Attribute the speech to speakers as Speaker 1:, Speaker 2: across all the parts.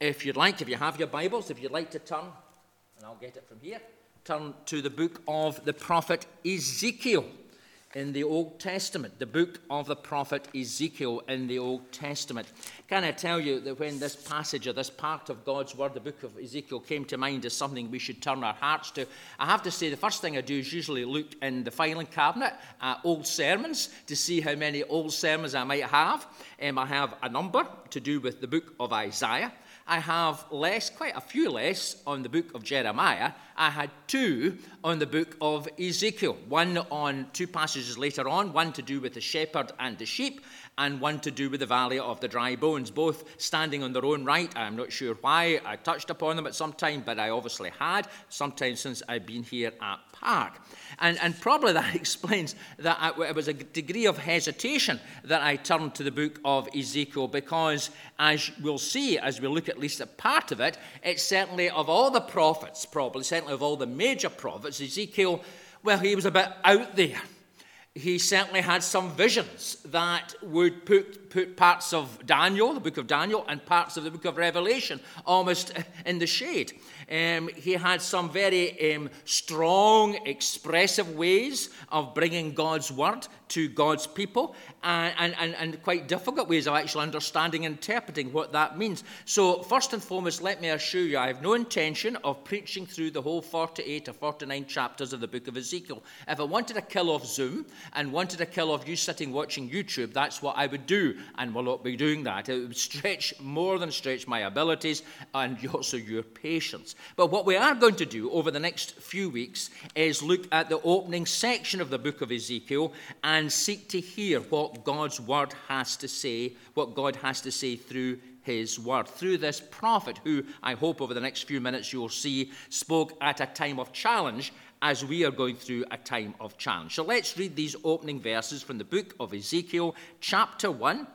Speaker 1: If you'd like, if you have your Bibles, if you'd like to turn, and I'll get it from here, turn to the book of the prophet Ezekiel in the Old Testament, the book of the prophet Ezekiel in the Old Testament. Can I tell you that when this passage or this part of God's Word, the book of Ezekiel, came to mind as something we should turn our hearts to? I have to say, the first thing I do is usually look in the filing cabinet at old sermons to see how many old sermons I might have. Um, I have a number to do with the book of Isaiah. I have less, quite a few less, on the book of Jeremiah. I had two on the book of Ezekiel. One on two passages later on, one to do with the shepherd and the sheep, and one to do with the valley of the dry bones, both standing on their own right. I'm not sure why I touched upon them at some time, but I obviously had, sometime since I've been here at Park. And, and probably that explains that I, it was a degree of hesitation that I turned to the book of Ezekiel because, as we'll see as we look at least a part of it, it's certainly of all the prophets, probably, certainly of all the major prophets, Ezekiel, well, he was a bit out there he certainly had some visions that would put, put parts of Daniel, the book of Daniel, and parts of the book of Revelation almost in the shade. Um, he had some very um, strong, expressive ways of bringing God's word to God's people and, and, and quite difficult ways of actually understanding and interpreting what that means. So, first and foremost, let me assure you, I have no intention of preaching through the whole 48 or 49 chapters of the book of Ezekiel. If I wanted to kill off Zoom and wanted to kill off you sitting watching YouTube, that's what I would do, and will not be doing that. It would stretch more than stretch my abilities and also your patience. But what we are going to do over the next few weeks is look at the opening section of the book of Ezekiel and seek to hear what God's word has to say, what God has to say through his word. Through this prophet, who I hope over the next few minutes you'll see spoke at a time of challenge as we are going through a time of challenge. So let's read these opening verses from the book of Ezekiel, chapter 1,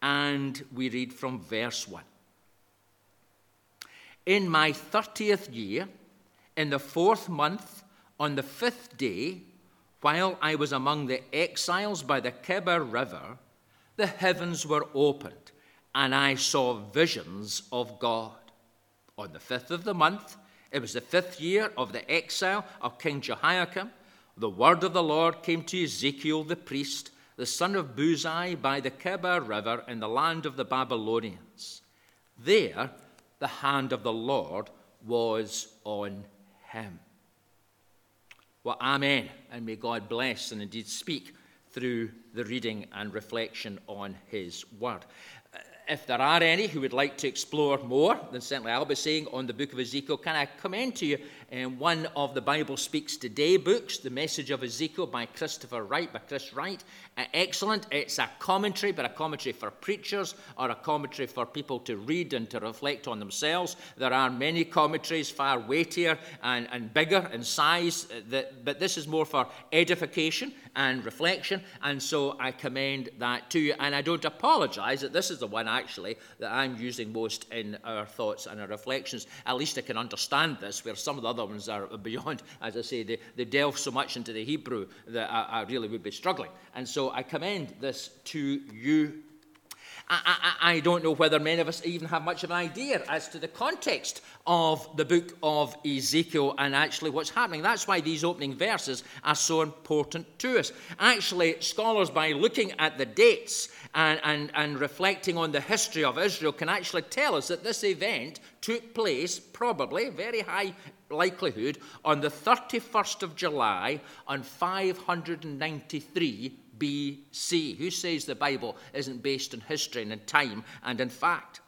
Speaker 1: and we read from verse 1. In my 30th year, in the fourth month, on the fifth day, while I was among the exiles by the Chebar River, the heavens were opened, and I saw visions of God. On the fifth of the month, it was the fifth year of the exile of King Jehoiachin, the word of the Lord came to Ezekiel the priest, the son of Buzi, by the Chebar River in the land of the Babylonians. There, the hand of the Lord was on him. Well, Amen. And may God bless and indeed speak through the reading and reflection on His Word. Uh, if there are any who would like to explore more, then certainly I'll be saying on the book of Ezekiel, can I commend to you um, one of the Bible Speaks Today books, The Message of Ezekiel by Christopher Wright, by Chris Wright. Uh, excellent. It's a commentary, but a commentary for preachers or a commentary for people to read and to reflect on themselves. There are many commentaries far weightier and, and bigger in size, uh, that, but this is more for edification and reflection, and so I commend that to you. And I don't apologize that this is the one actually that I'm using most in our thoughts and our reflections. At least I can understand this, where some of the other ones are beyond, as I say, they, they delve so much into the Hebrew that I, I really would be struggling. And so I commend this to you. I, I, I, don't know whether many of us even have much of an idea as to the context of the book of Ezekiel and actually what's happening. That's why these opening verses are so important to us. Actually, scholars, by looking at the dates and, and, and reflecting on the history of Israel, can actually tell us that this event took place, probably, very high likelihood, on the 31st of July on 593 BC. Who says the Bible isn't based on history and in time and in fact?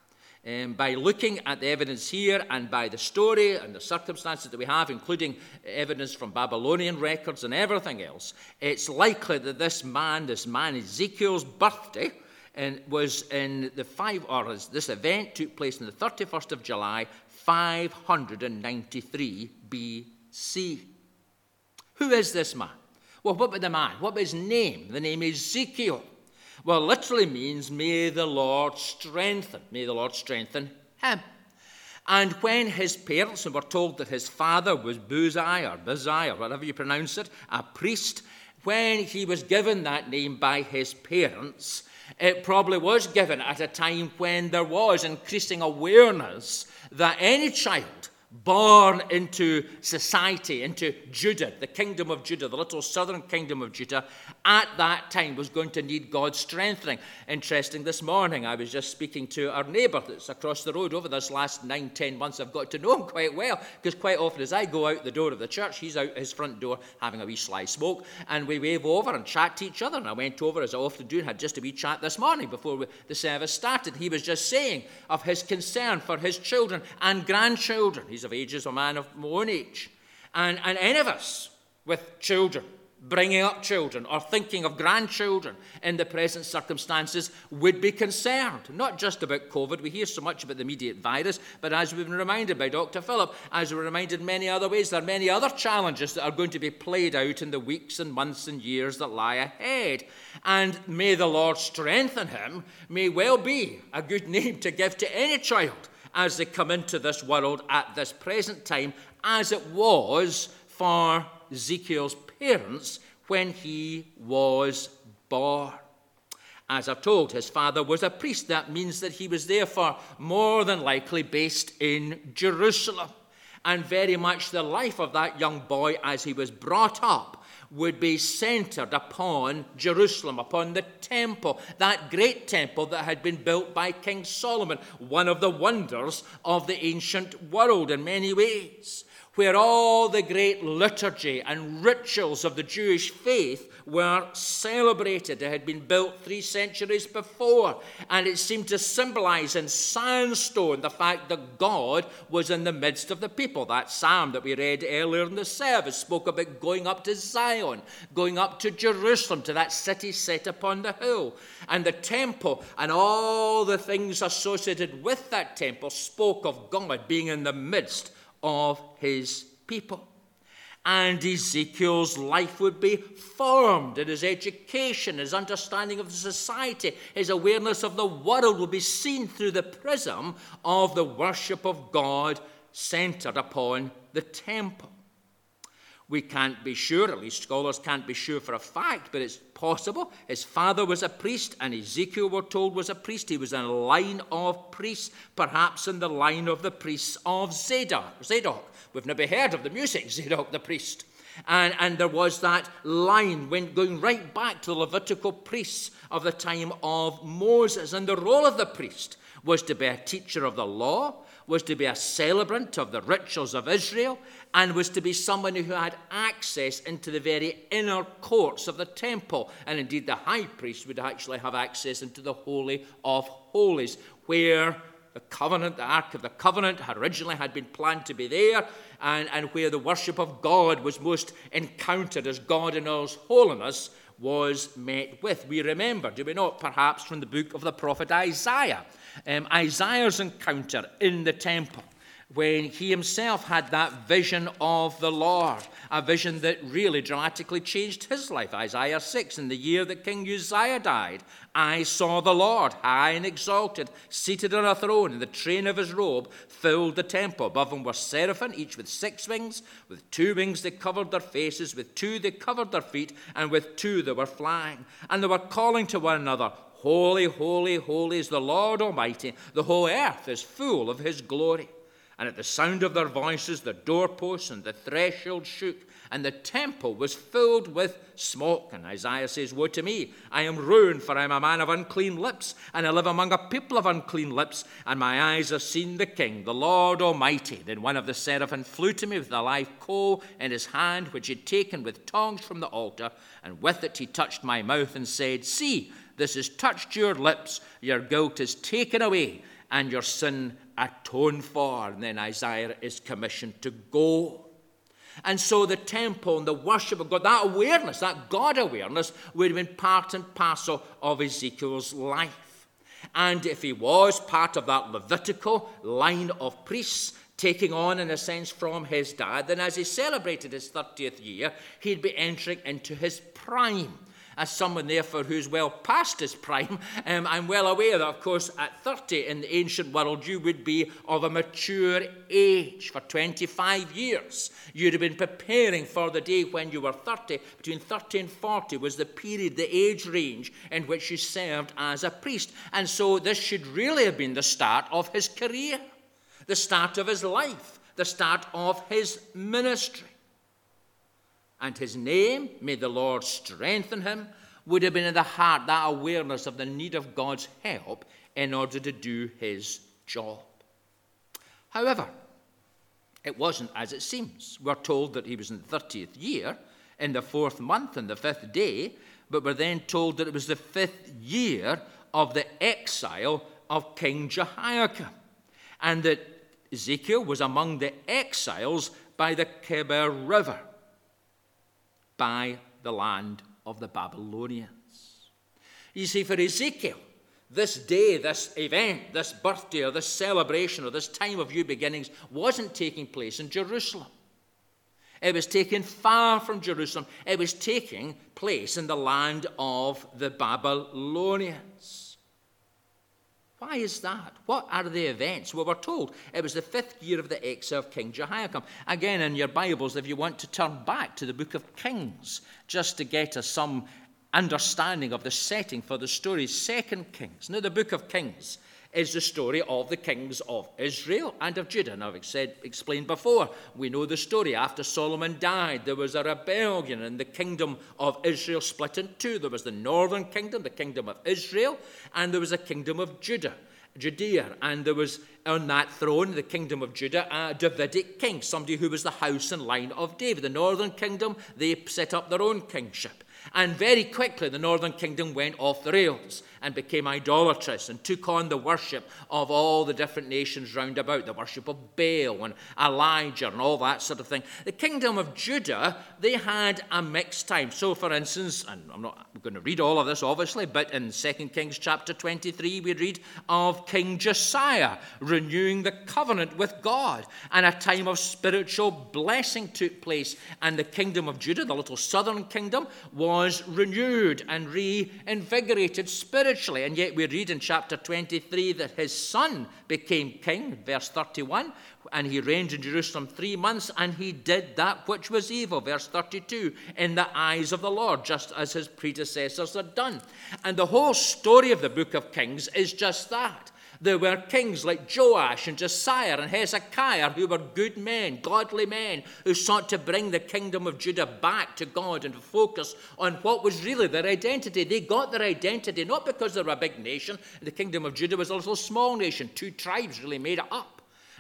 Speaker 1: Um, by looking at the evidence here and by the story and the circumstances that we have, including evidence from Babylonian records and everything else, it's likely that this man, this man Ezekiel's birthday, and was in the five, or this event took place on the 31st of July, 593 BC. Who is this man? Well, what about the man? What about his name? The name is Ezekiel. Well, literally means, may the Lord strengthen. May the Lord strengthen him. And when his parents, were told that his father was Buzi or Buzi or whatever you pronounce it, a priest, when he was given that name by his parents, It probably was given at a time when there was increasing awareness that any child born into society, into Judah, the kingdom of Judah, the little southern kingdom of Judah, at that time was going to need God's strengthening. Interesting, this morning I was just speaking to our neighbour that's across the road over this last nine, ten months. I've got to know him quite well because quite often as I go out the door of the church, he's out his front door having a wee sly smoke and we wave over and chat to each other. And I went over, as I often do, and had just a wee chat this morning before we, the service started. He was just saying of his concern for his children and grandchildren. He's of ages, a man of my own age. And, and any of us with children, bringing up children or thinking of grandchildren in the present circumstances would be concerned. Not just about COVID, we hear so much about the immediate virus, but as we've been reminded by Dr. Philip, as we're reminded in many other ways, there are many other challenges that are going to be played out in the weeks and months and years that lie ahead. And may the Lord strengthen him, may well be a good name to give to any child as they come into this world at this present time, as it was for Ezekiel's parents when he was born. As I've told, his father was a priest. That means that he was therefore more than likely based in Jerusalem. And very much the life of that young boy as he was brought up would be centered upon Jerusalem, upon the temple, that great temple that had been built by King Solomon, one of the wonders of the ancient world in many ways, where all the great liturgy and rituals of the Jewish faith were celebrated. It had been built three centuries before, and it seemed to symbolize in sandstone the fact that God was in the midst of the people. That psalm that we read earlier in the service spoke about going up to Zion, going up to Jerusalem, to that city set upon the hill. And the temple and all the things associated with that temple spoke of God being in the midst of his people and Ezekiel's life would be formed, and his education, his understanding of the society, his awareness of the world would be seen through the prism of the worship of God centered upon the temple. We can't be sure, at least scholars can't be sure for a fact, but it's possible. His father was a priest, and Ezekiel, we're told, was a priest. He was in a line of priests, perhaps in the line of the priests of Zadok. Zadok. We've never heard of the music, Zadok the priest. And, and there was that line when, going right back to the Levitical priests of the time of Moses. And the role of the priest was to be a teacher of the law, was to be a celebrant of the rituals of Israel, and was to be someone who had access into the very inner courts of the temple. And indeed, the high priest would actually have access into the Holy of Holies, where the covenant, the Ark of the Covenant, originally had been planned to be there, and, and where the worship of God was most encountered as God in all his holiness was met with. We remember, do we not, perhaps from the book of the prophet Isaiah, um, Isaiah's encounter in the temple when he himself had that vision of the Lord, a vision that really dramatically changed his life. Isaiah 6, in the year that King Uzziah died, I saw the Lord, high and exalted, seated on a throne, and the train of his robe filled the temple. Above him were seraphim, each with six wings. With two wings they covered their faces, with two they covered their feet, and with two they were flying. And they were calling to one another, Holy, holy, holy is the Lord Almighty. The whole earth is full of his glory. And at the sound of their voices, the doorposts and the threshold shook, and the temple was filled with smoke. And Isaiah says, Woe to me! I am ruined, for I am a man of unclean lips, and I live among a people of unclean lips, and my eyes have seen the King, the Lord Almighty. Then one of the seraphim flew to me with a live coal in his hand, which he had taken with tongs from the altar, and with it he touched my mouth and said, See, this has touched your lips, your guilt is taken away, and your sin atoned for. And then Isaiah is commissioned to go. And so the temple and the worship of God, that awareness, that God awareness, would have been part and parcel of Ezekiel's life. And if he was part of that Levitical line of priests, taking on, in a sense, from his dad, then as he celebrated his 30th year, he'd be entering into his prime. As someone, therefore, who's well past his prime, um, I'm well aware that, of course, at 30 in the ancient world, you would be of a mature age. For 25 years, you'd have been preparing for the day when you were 30. Between 30 and 40 was the period, the age range in which you served as a priest. And so this should really have been the start of his career, the start of his life, the start of his ministry and his name, may the Lord strengthen him, would have been in the heart that awareness of the need of God's help in order to do his job. However, it wasn't as it seems. We're told that he was in the 30th year, in the fourth month, and the fifth day, but we're then told that it was the fifth year of the exile of King Jehoiachin, and that Ezekiel was among the exiles by the Kebar River by the land of the Babylonians. You see, for Ezekiel, this day, this event, this birthday, or this celebration, or this time of new beginnings wasn't taking place in Jerusalem. It was taken far from Jerusalem. It was taking place in the land of the Babylonians. Why is that? What are the events? Well, we're told it was the fifth year of the exile of King Jehoiachin. Again, in your Bibles, if you want to turn back to the book of Kings, just to get us some understanding of the setting for the story, Second Kings. Now, the book of Kings is the story of the kings of Israel and of Judah. Now, I've said, explained before, we know the story. After Solomon died, there was a rebellion, and the kingdom of Israel split in two. There was the northern kingdom, the kingdom of Israel, and there was a kingdom of Judah. Judea, and there was on that throne, the kingdom of Judah, a Davidic king, somebody who was the house and line of David. The northern kingdom, they set up their own kingship. And very quickly, the northern kingdom went off the rails and became idolatrous and took on the worship of all the different nations round about, the worship of Baal and Elijah and all that sort of thing. The kingdom of Judah, they had a mixed time. So, for instance, and I'm not going to read all of this obviously, but in 2 Kings chapter 23, we read of King Josiah renewing the covenant with God, and a time of spiritual blessing took place. And the kingdom of Judah, the little southern kingdom, was renewed and reinvigorated spiritually spiritually. And yet we read in chapter 23 that his son became king, verse 31, and he reigned in Jerusalem three months, and he did that which was evil, verse 32, in the eyes of the Lord, just as his predecessors had done. And the whole story of the book of Kings is just that. There were kings like Joash and Josiah and Hezekiah who were good men, godly men, who sought to bring the kingdom of Judah back to God and to focus on what was really their identity. They got their identity not because they were a big nation. The kingdom of Judah was a little small nation. Two tribes really made it up.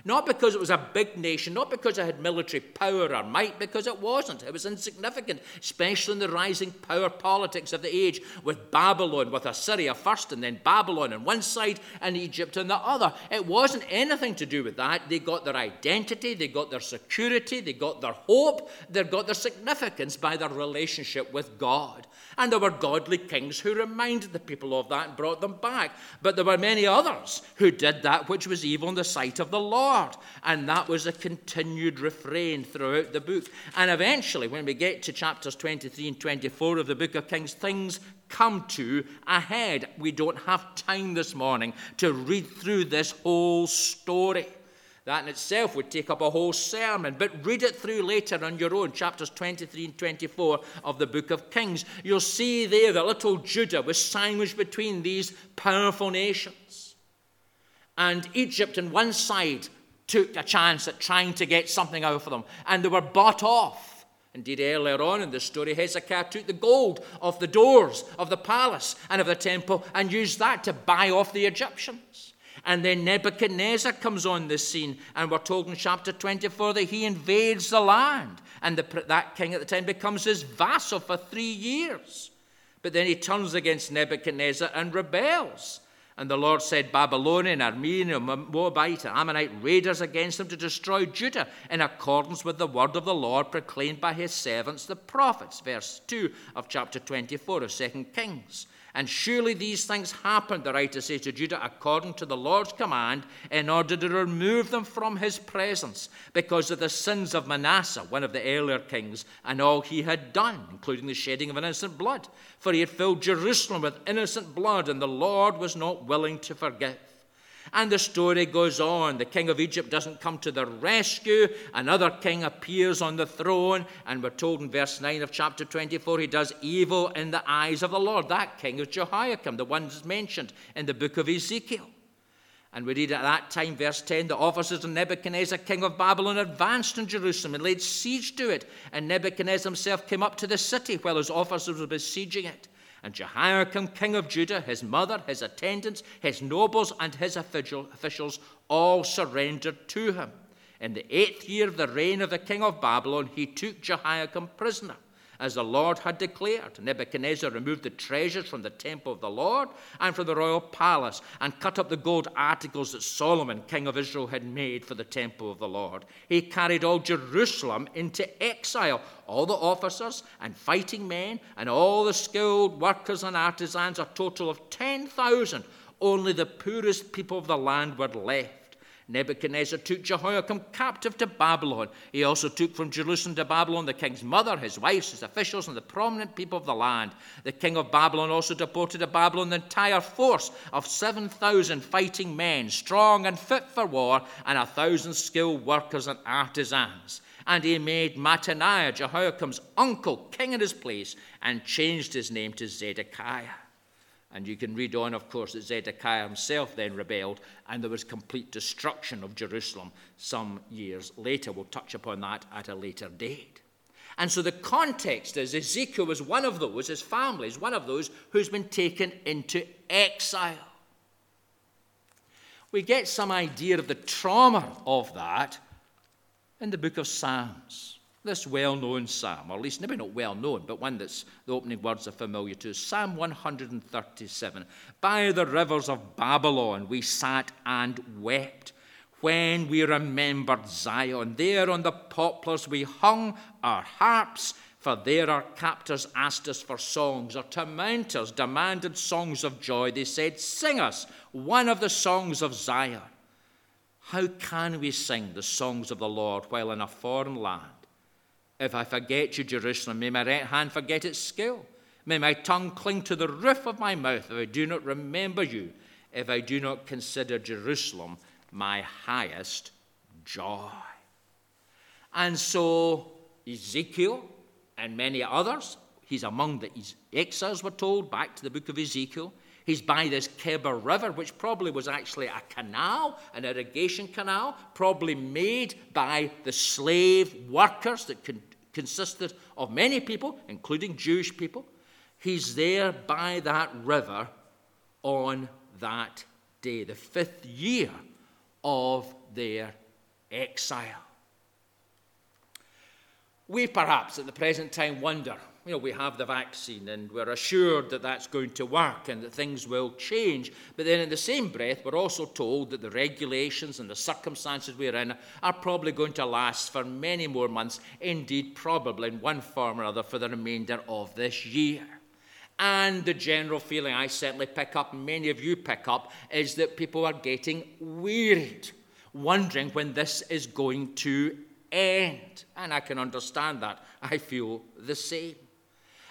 Speaker 1: Not because it was a big nation, not because it had military power or might, because it wasn't. It was insignificant, especially in the rising power politics of the age, with Babylon, with Assyria first, and then Babylon on one side and Egypt on the other. It wasn't anything to do with that. They got their identity, they got their security, they got their hope, they got their significance by their relationship with God. And there were godly kings who reminded the people of that and brought them back. But there were many others who did that which was evil in the sight of the Lord. And that was a continued refrain throughout the book. And eventually, when we get to chapters 23 and 24 of the book of Kings, things come to a head. We don't have time this morning to read through this whole story. That in itself would take up a whole sermon, but read it through later on your own, chapters 23 and 24 of the book of Kings. You'll see there that little Judah was sandwiched between these powerful nations. And Egypt, on one side, took a chance at trying to get something out of them, and they were bought off. Indeed, earlier on in the story, Hezekiah took the gold off the doors of the palace and of the temple and used that to buy off the Egyptians. And then Nebuchadnezzar comes on the scene, and we're told in chapter 24 that he invades the land. And the, that king at the time becomes his vassal for three years. But then he turns against Nebuchadnezzar and rebels. And the Lord said, Babylonian, Aramean, Moabite, and Ammonite raiders against them to destroy Judah in accordance with the word of the Lord proclaimed by his servants, the prophets. Verse 2 of chapter 24 of 2 Kings. And surely these things happened, the writer says to Judah, according to the Lord's command, in order to remove them from his presence, because of the sins of Manasseh, one of the earlier kings, and all he had done, including the shedding of innocent blood. For he had filled Jerusalem with innocent blood, and the Lord was not willing to forgive. And the story goes on. The king of Egypt doesn't come to the rescue. Another king appears on the throne. And we're told in verse 9 of chapter 24, he does evil in the eyes of the Lord. That king is Jehoiachin, the one mentioned in the book of Ezekiel. And we read at that time, verse 10, the officers of Nebuchadnezzar, king of Babylon, advanced on Jerusalem and laid siege to it. And Nebuchadnezzar himself came up to the city while his officers were besieging it. And Jehoiachin, king of Judah, his mother, his attendants, his nobles, and his officials all surrendered to him. In the eighth year of the reign of the king of Babylon, he took Jehoiachin prisoner as the Lord had declared. Nebuchadnezzar removed the treasures from the temple of the Lord and from the royal palace, and cut up the gold articles that Solomon, king of Israel, had made for the temple of the Lord. He carried all Jerusalem into exile, all the officers and fighting men, and all the skilled workers and artisans, a total of 10,000. Only the poorest people of the land were left. Nebuchadnezzar took Jehoiachin captive to Babylon. He also took from Jerusalem to Babylon the king's mother, his wives, his officials, and the prominent people of the land. The king of Babylon also deported to Babylon the entire force of 7,000 fighting men, strong and fit for war, and a thousand skilled workers and artisans. And he made Mattaniah, Jehoiachin's uncle, king in his place, and changed his name to Zedekiah. And you can read on, of course, that Zedekiah himself then rebelled, and there was complete destruction of Jerusalem some years later. We'll touch upon that at a later date. And so the context is Ezekiel was one of those, his family is one of those who's been taken into exile. We get some idea of the trauma of that in the book of Psalms this well known psalm, or at least maybe not well known, but one that's the opening words are familiar to Psalm 137. By the rivers of Babylon we sat and wept when we remembered Zion. There on the poplars we hung our harps, for there our captors asked us for songs. Our tormentors demanded songs of joy. They said, Sing us one of the songs of Zion. How can we sing the songs of the Lord while in a foreign land? If I forget you, Jerusalem, may my right hand forget its skill. May my tongue cling to the roof of my mouth if I do not remember you, if I do not consider Jerusalem my highest joy. And so Ezekiel and many others, he's among the exiles, we're told, back to the book of Ezekiel. He's by this Kebar River, which probably was actually a canal, an irrigation canal, probably made by the slave workers that con- consisted of many people, including Jewish people. He's there by that river on that day, the fifth year of their exile. We perhaps at the present time wonder you know, we have the vaccine and we're assured that that's going to work and that things will change. But then, in the same breath, we're also told that the regulations and the circumstances we're in are probably going to last for many more months, indeed, probably in one form or other for the remainder of this year. And the general feeling I certainly pick up, many of you pick up, is that people are getting wearied, wondering when this is going to end. And I can understand that. I feel the same.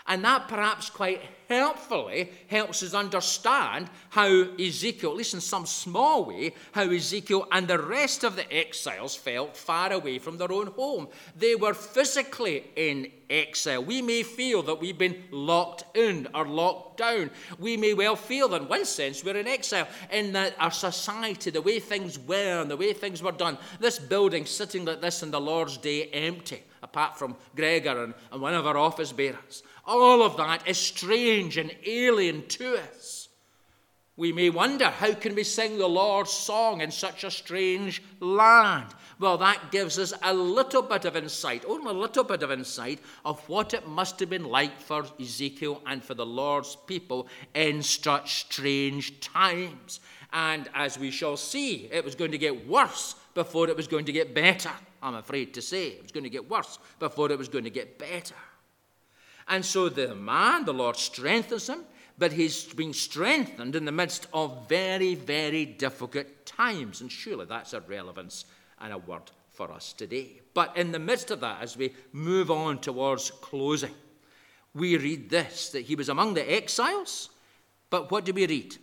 Speaker 1: And that perhaps quite helpfully helps us understand how Ezekiel, at least in some small way, how Ezekiel and the rest of the exiles felt far away from their own home. They were physically in exile. We may feel that we've been locked in or locked down. We may well feel that, in one sense, we're in exile in that our society, the way things were and the way things were done, this building sitting like this in the Lord's day empty, apart from Gregor and, and one of our office bearers. All of that is strange and alien to us. We may wonder how can we sing the Lord's song in such a strange land? Well, that gives us a little bit of insight, only a little bit of insight of what it must have been like for Ezekiel and for the Lord's people in such strange times. And as we shall see, it was going to get worse before it was going to get better. I'm afraid to say it was going to get worse before it was going to get better. And so the man, the Lord strengthens him, but he's being strengthened in the midst of very, very difficult times. And surely that's a relevance and a word for us today. But in the midst of that, as we move on towards closing, we read this that he was among the exiles. But what do we read?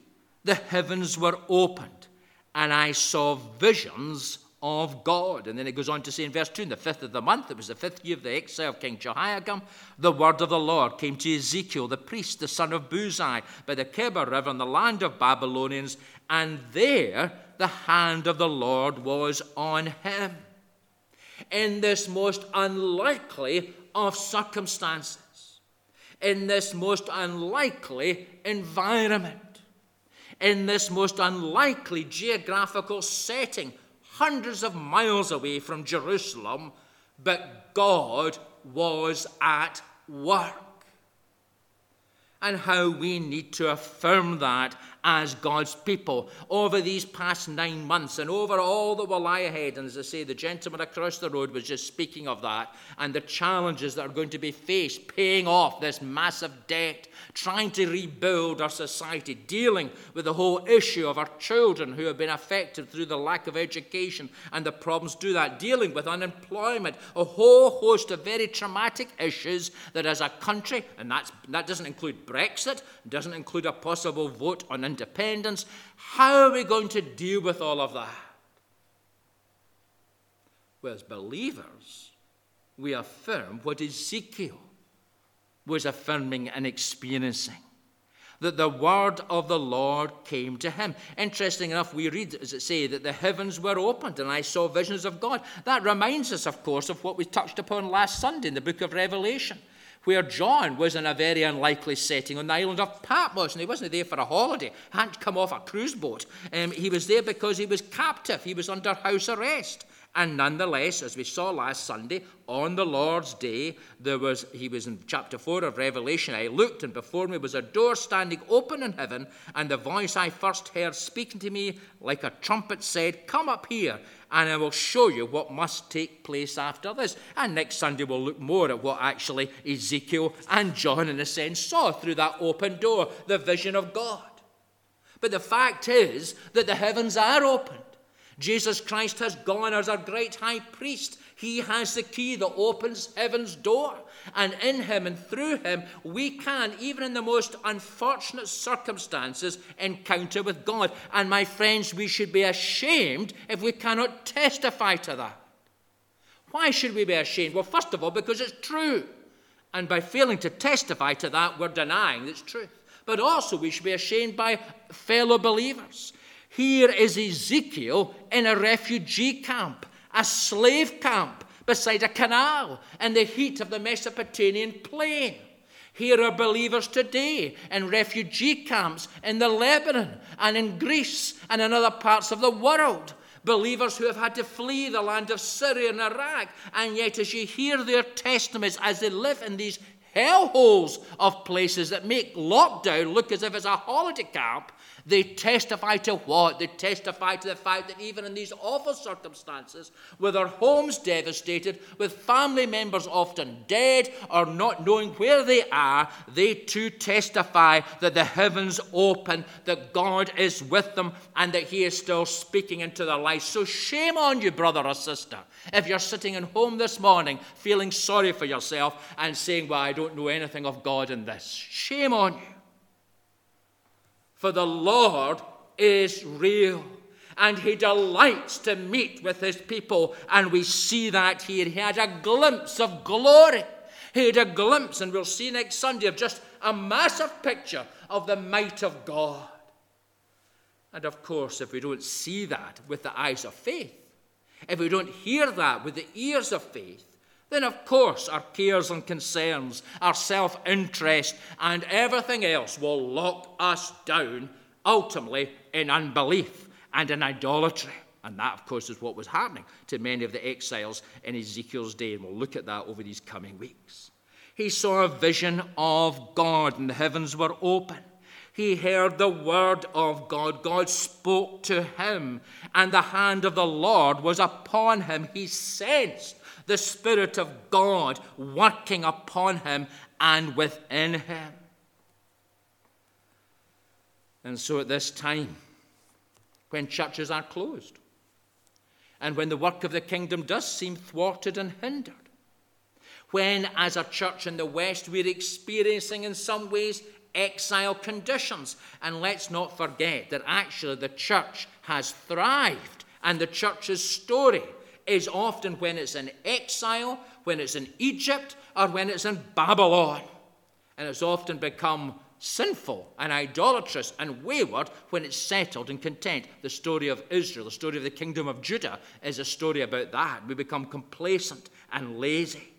Speaker 1: The heavens were opened, and I saw visions of God. And then it goes on to say in verse 2 in the fifth of the month, it was the fifth year of the exile of King Jehoiachin, the word of the Lord came to Ezekiel, the priest, the son of Buzi, by the Chebar River in the land of Babylonians, and there the hand of the Lord was on him. In this most unlikely of circumstances, in this most unlikely environment, in this most unlikely geographical setting, hundreds of miles away from Jerusalem, but God was at work. And how we need to affirm that as God's people over these past nine months and over all that will lie ahead. And as I say, the gentleman across the road was just speaking of that and the challenges that are going to be faced, paying off this massive debt, trying to rebuild our society, dealing with the whole issue of our children who have been affected through the lack of education and the problems do that, dealing with unemployment, a whole host of very traumatic issues that as a country, and that's, that doesn't include Brexit, doesn't include a possible vote on independence. How are we going to deal with all of that? Well, as believers, we affirm what Ezekiel was affirming and experiencing that the word of the Lord came to him. Interesting enough, we read, as it say, that the heavens were opened and I saw visions of God. That reminds us, of course, of what we touched upon last Sunday in the book of Revelation where John was in a very unlikely setting on the island of Patmos, and he wasn't there for a holiday, hadn't come off a cruise boat. Um, he was there because he was captive, he was under house arrest. And nonetheless, as we saw last Sunday, on the Lord's day, there was he was in chapter 4 of Revelation. I looked, and before me was a door standing open in heaven, and the voice I first heard speaking to me like a trumpet said, Come up here, and I will show you what must take place after this. And next Sunday, we'll look more at what actually Ezekiel and John, in a sense, saw through that open door, the vision of God. But the fact is that the heavens are opened. Jesus Christ has gone as our great high priest. He has the key that opens heaven's door. And in him and through him, we can, even in the most unfortunate circumstances, encounter with God. And my friends, we should be ashamed if we cannot testify to that. Why should we be ashamed? Well, first of all, because it's true. And by failing to testify to that, we're denying it's truth. But also, we should be ashamed by fellow believers. Here is Ezekiel in a refugee camp, a slave camp beside a canal in the heat of the Mesopotamian plain. Here are believers today in refugee camps in the Lebanon and in Greece and in other parts of the world. Believers who have had to flee the land of Syria and Iraq. And yet, as you hear their testimonies as they live in these hellholes of places that make lockdown look as if it's a holiday camp, they testify to what? They testify to the fact that even in these awful circumstances, with their homes devastated, with family members often dead or not knowing where they are, they too testify that the heavens open, that God is with them, and that He is still speaking into their lives. So shame on you, brother or sister, if you're sitting at home this morning feeling sorry for yourself and saying, Well, I don't know anything of God in this. Shame on you. For the Lord is real and he delights to meet with his people. And we see that here. He had a glimpse of glory. He had a glimpse, and we'll see next Sunday, of just a massive picture of the might of God. And of course, if we don't see that with the eyes of faith, if we don't hear that with the ears of faith, then of course our cares and concerns, our self interest, and everything else will lock us down ultimately in unbelief and in idolatry. And that, of course, is what was happening to many of the exiles in Ezekiel's day, and we'll look at that over these coming weeks. He saw a vision of God, and the heavens were open. He heard the word of God. God spoke to him, and the hand of the Lord was upon him. He sensed the Spirit of God working upon him and within him. And so at this time, when churches are closed, and when the work of the kingdom does seem thwarted and hindered, when, as a church in the West, we're experiencing in some ways exile conditions. And let's not forget that actually the church has thrived, and the church's story is often when it's in exile, when it's in Egypt, or when it's in Babylon. And it's often become sinful and idolatrous and wayward when it's settled and content. The story of Israel, the story of the kingdom of Judah, is a story about that. We become complacent and lazy.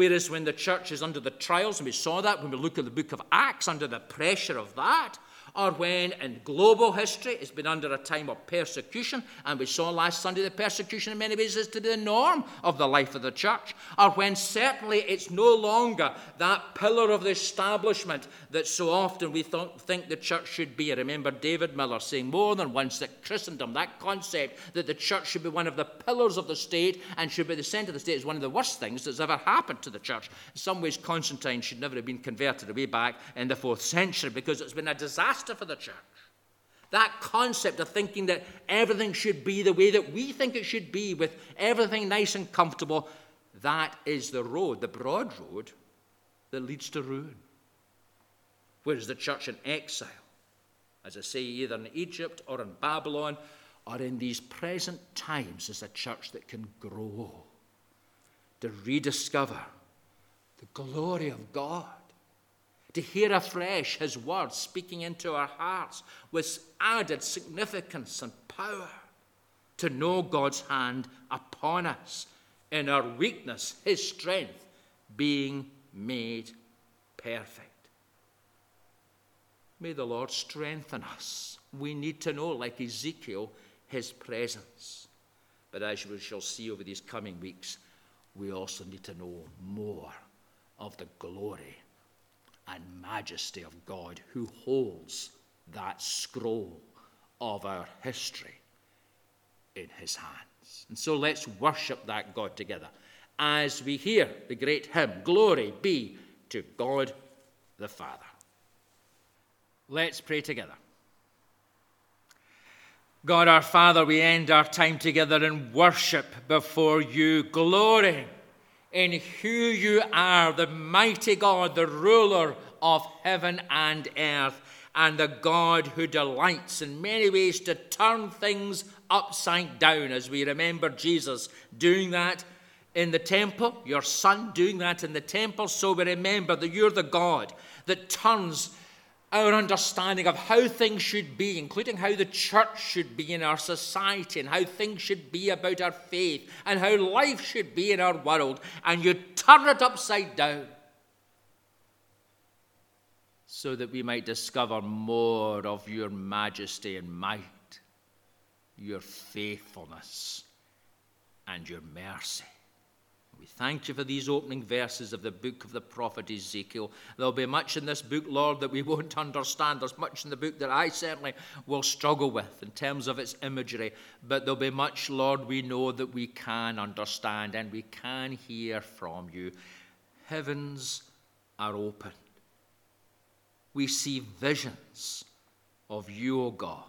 Speaker 1: Whereas when the church is under the trials, and we saw that when we look at the book of Acts, under the pressure of that, or when in global history it's been under a time of persecution, and we saw last Sunday the persecution in many ways is to the norm of the life of the church, or when certainly it's no longer that pillar of the establishment that so often we th- think the church should be. I remember David Miller saying more than once that Christendom, that concept that the church should be one of the pillars of the state and should be the centre of the state, is one of the worst things that's ever happened to the church. In some ways, Constantine should never have been converted way back in the fourth century because it's been a disaster disaster for the church. That concept of thinking that everything should be the way that we think it should be, with everything nice and comfortable, that is the road, the broad road, that leads to ruin. Whereas the church in exile, as I say, either in Egypt or in Babylon, or in these present times, is a church that can grow, to rediscover the glory of God to hear afresh His words speaking into our hearts with added significance and power, to know God's hand upon us in our weakness, His strength being made perfect. May the Lord strengthen us. We need to know, like Ezekiel, His presence. But as we shall see over these coming weeks, we also need to know more of the glory and majesty of God who holds that scroll of our history in his hands. And so let's worship that God together as we hear the great hymn Glory be to God the Father. Let's pray together. God our Father, we end our time together in worship before you. Glory in who you are, the mighty God, the ruler of heaven and earth, and the God who delights in many ways to turn things upside down, as we remember Jesus doing that in the temple, your son doing that in the temple. So we remember that you're the God that turns our understanding of how things should be, including how the church should be in our society and how things should be about our faith and how life should be in our world, and you turn it upside down so that we might discover more of your majesty and might, your faithfulness, and your mercy. We thank you for these opening verses of the book of the prophet Ezekiel. There'll be much in this book, Lord, that we won't understand. There's much in the book that I certainly will struggle with in terms of its imagery. But there'll be much, Lord, we know that we can understand and we can hear from you. Heavens are open. We see visions of you, O God.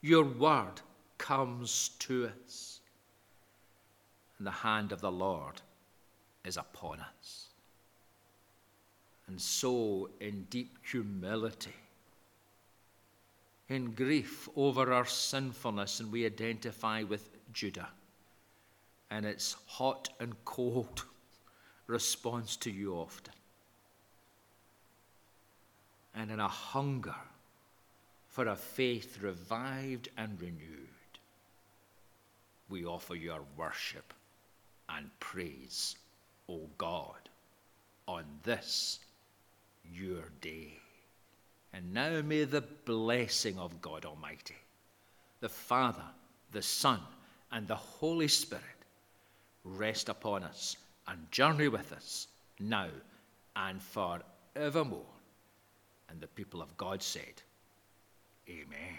Speaker 1: Your word comes to us and the hand of the Lord is upon us. And so, in deep humility, in grief over our sinfulness, and we identify with Judah and its hot and cold response to you often. And in a hunger for a faith revived and renewed, we offer you our worship and praise, O God, on this your day. And now may the blessing of God Almighty, the Father, the Son, and the Holy Spirit rest upon us and journey with us now and forevermore. And the people of God said, Amen.